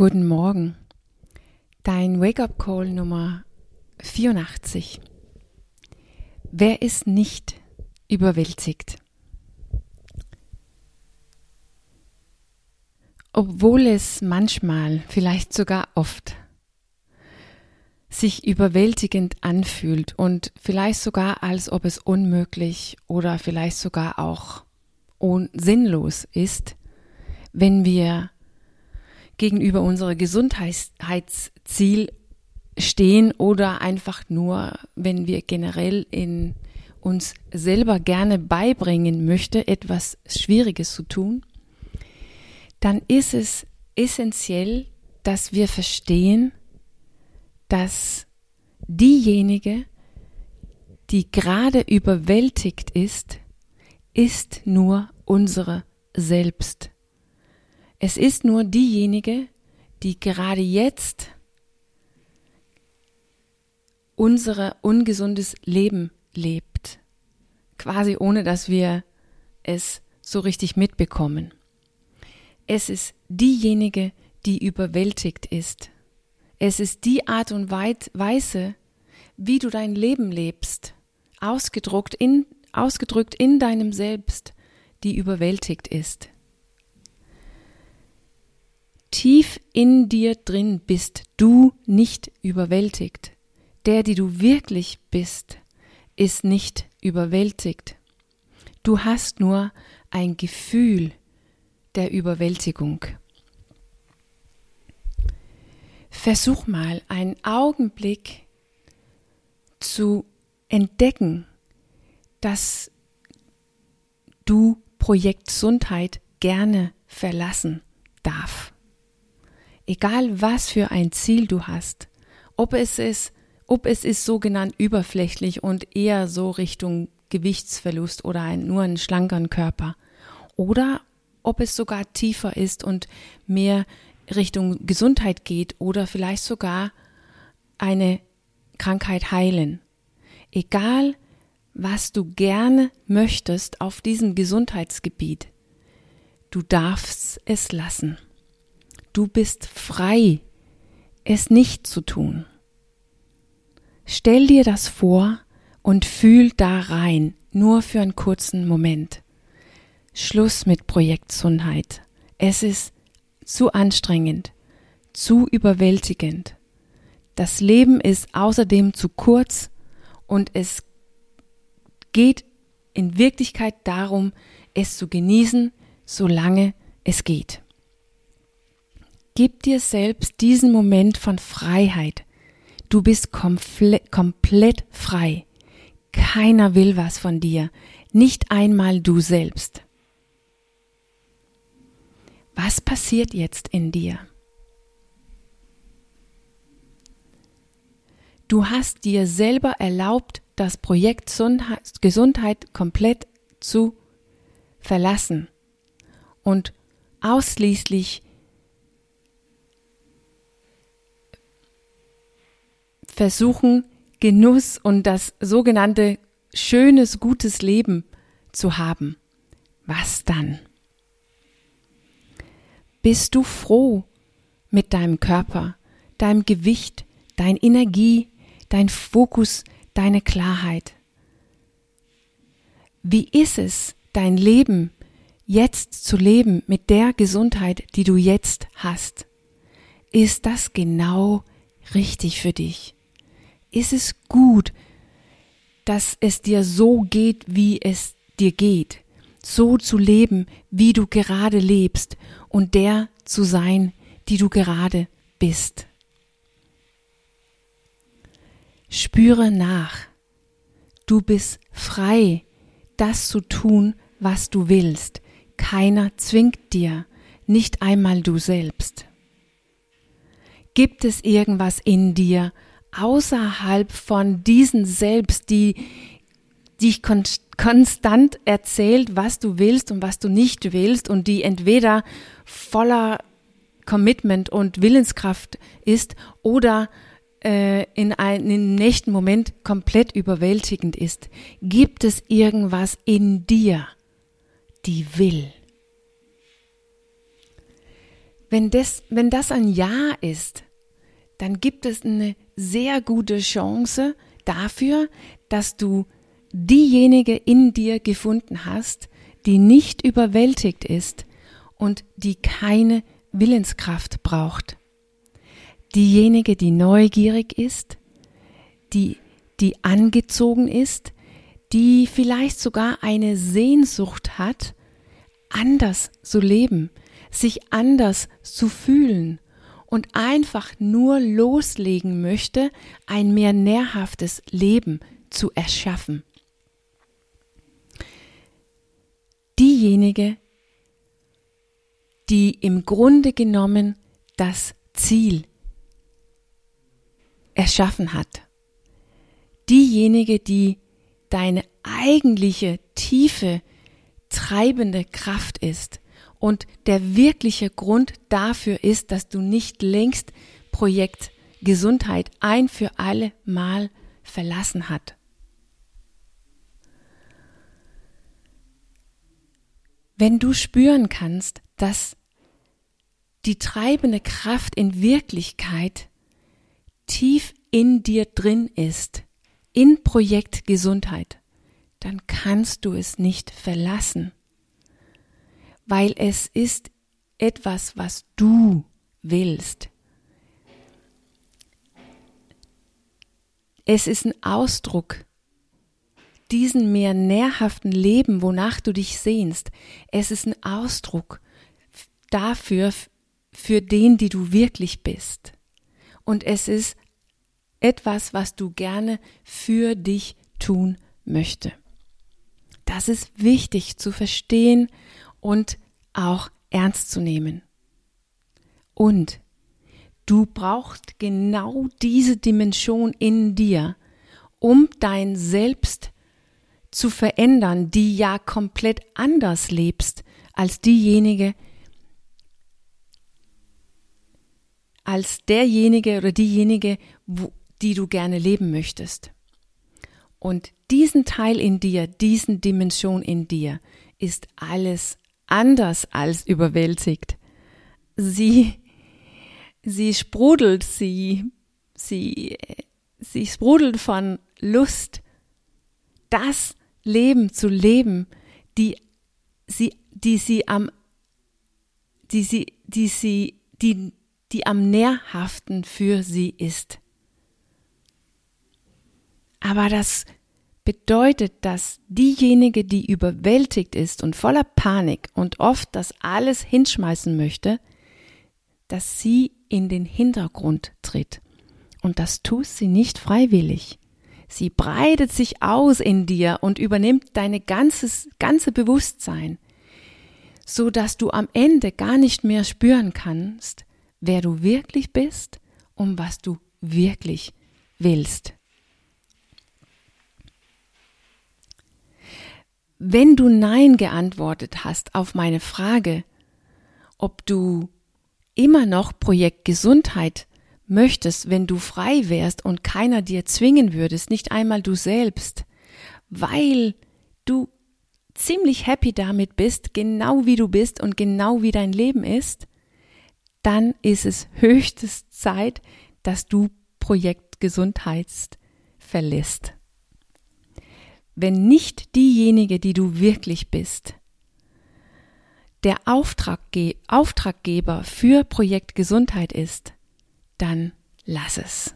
Guten Morgen. Dein Wake-up-Call Nummer 84. Wer ist nicht überwältigt? Obwohl es manchmal, vielleicht sogar oft, sich überwältigend anfühlt und vielleicht sogar als ob es unmöglich oder vielleicht sogar auch sinnlos ist, wenn wir gegenüber unserem Gesundheitsziel stehen oder einfach nur, wenn wir generell in uns selber gerne beibringen möchte, etwas Schwieriges zu tun, dann ist es essentiell, dass wir verstehen, dass diejenige, die gerade überwältigt ist, ist nur unsere selbst. Es ist nur diejenige, die gerade jetzt unser ungesundes Leben lebt, quasi ohne dass wir es so richtig mitbekommen. Es ist diejenige, die überwältigt ist. Es ist die Art und Weise, wie du dein Leben lebst, ausgedruckt in, ausgedrückt in deinem Selbst, die überwältigt ist tief in dir drin bist du nicht überwältigt. Der, die du wirklich bist, ist nicht überwältigt. Du hast nur ein Gefühl der Überwältigung. Versuch mal einen Augenblick zu entdecken, dass du Projekt Gesundheit gerne verlassen darf egal was für ein Ziel du hast, ob es ist, ob es ist sogenannt überflächlich und eher so Richtung Gewichtsverlust oder ein, nur einen schlankeren Körper, oder ob es sogar tiefer ist und mehr Richtung Gesundheit geht oder vielleicht sogar eine Krankheit heilen. Egal, was du gerne möchtest auf diesem Gesundheitsgebiet, du darfst es lassen. Du bist frei, es nicht zu tun. Stell dir das vor und fühl da rein, nur für einen kurzen Moment. Schluss mit Projektgesundheit. Es ist zu anstrengend, zu überwältigend. Das Leben ist außerdem zu kurz und es geht in Wirklichkeit darum, es zu genießen, solange es geht. Gib dir selbst diesen Moment von Freiheit. Du bist komplett, komplett frei. Keiner will was von dir, nicht einmal du selbst. Was passiert jetzt in dir? Du hast dir selber erlaubt, das Projekt Gesundheit komplett zu verlassen und ausschließlich versuchen, Genuss und das sogenannte schönes, gutes Leben zu haben. Was dann? Bist du froh mit deinem Körper, deinem Gewicht, deiner Energie, dein Fokus, deine Klarheit? Wie ist es, dein Leben jetzt zu leben mit der Gesundheit, die du jetzt hast? Ist das genau richtig für dich? Ist es gut, dass es dir so geht, wie es dir geht, so zu leben, wie du gerade lebst und der zu sein, die du gerade bist. Spüre nach. Du bist frei, das zu tun, was du willst. Keiner zwingt dir, nicht einmal du selbst. Gibt es irgendwas in dir, außerhalb von diesen selbst, die dich konstant erzählt, was du willst und was du nicht willst und die entweder voller Commitment und Willenskraft ist oder äh, in einem nächsten Moment komplett überwältigend ist. Gibt es irgendwas in dir, die will? wenn das, wenn das ein Ja ist, dann gibt es eine sehr gute Chance dafür, dass du diejenige in dir gefunden hast, die nicht überwältigt ist und die keine Willenskraft braucht. Diejenige, die neugierig ist, die, die angezogen ist, die vielleicht sogar eine Sehnsucht hat, anders zu leben, sich anders zu fühlen und einfach nur loslegen möchte, ein mehr nährhaftes Leben zu erschaffen. Diejenige, die im Grunde genommen das Ziel erschaffen hat. Diejenige, die deine eigentliche tiefe treibende Kraft ist und der wirkliche Grund dafür ist, dass du nicht längst Projekt Gesundheit ein für alle Mal verlassen hat. Wenn du spüren kannst, dass die treibende Kraft in Wirklichkeit tief in dir drin ist, in Projekt Gesundheit, dann kannst du es nicht verlassen, weil es ist etwas, was du willst. Es ist ein Ausdruck diesen mehr nährhaften Leben, wonach du dich sehnst. Es ist ein Ausdruck dafür, für den, die du wirklich bist. Und es ist etwas, was du gerne für dich tun möchte. Das ist wichtig zu verstehen und auch ernst zu nehmen. Und du brauchst genau diese Dimension in dir, um dein Selbst zu verändern, die ja komplett anders lebst als diejenige, als derjenige oder diejenige, wo, die du gerne leben möchtest. Und diesen Teil in dir, diesen Dimension in dir, ist alles anders als überwältigt. Sie, sie sprudelt, sie, sie, sie sprudelt von Lust, das Leben zu leben, die sie, die sie am, die sie, die sie, die, die am nährhaften für sie ist. Aber das bedeutet, dass diejenige, die überwältigt ist und voller Panik und oft das alles hinschmeißen möchte, dass sie in den Hintergrund tritt. Und das tut sie nicht freiwillig. Sie breitet sich aus in dir und übernimmt deine ganzes, ganze Bewusstsein, so dass du am Ende gar nicht mehr spüren kannst, wer du wirklich bist und was du wirklich willst. Wenn du Nein geantwortet hast auf meine Frage, ob du immer noch Projekt Gesundheit möchtest, wenn du frei wärst und keiner dir zwingen würdest, nicht einmal du selbst, weil du ziemlich happy damit bist, genau wie du bist und genau wie dein Leben ist, dann ist es höchstes Zeit, dass du Projekt Gesundheit verlässt wenn nicht diejenige, die du wirklich bist, der Auftragge Auftraggeber für Projekt Gesundheit ist, dann lass es.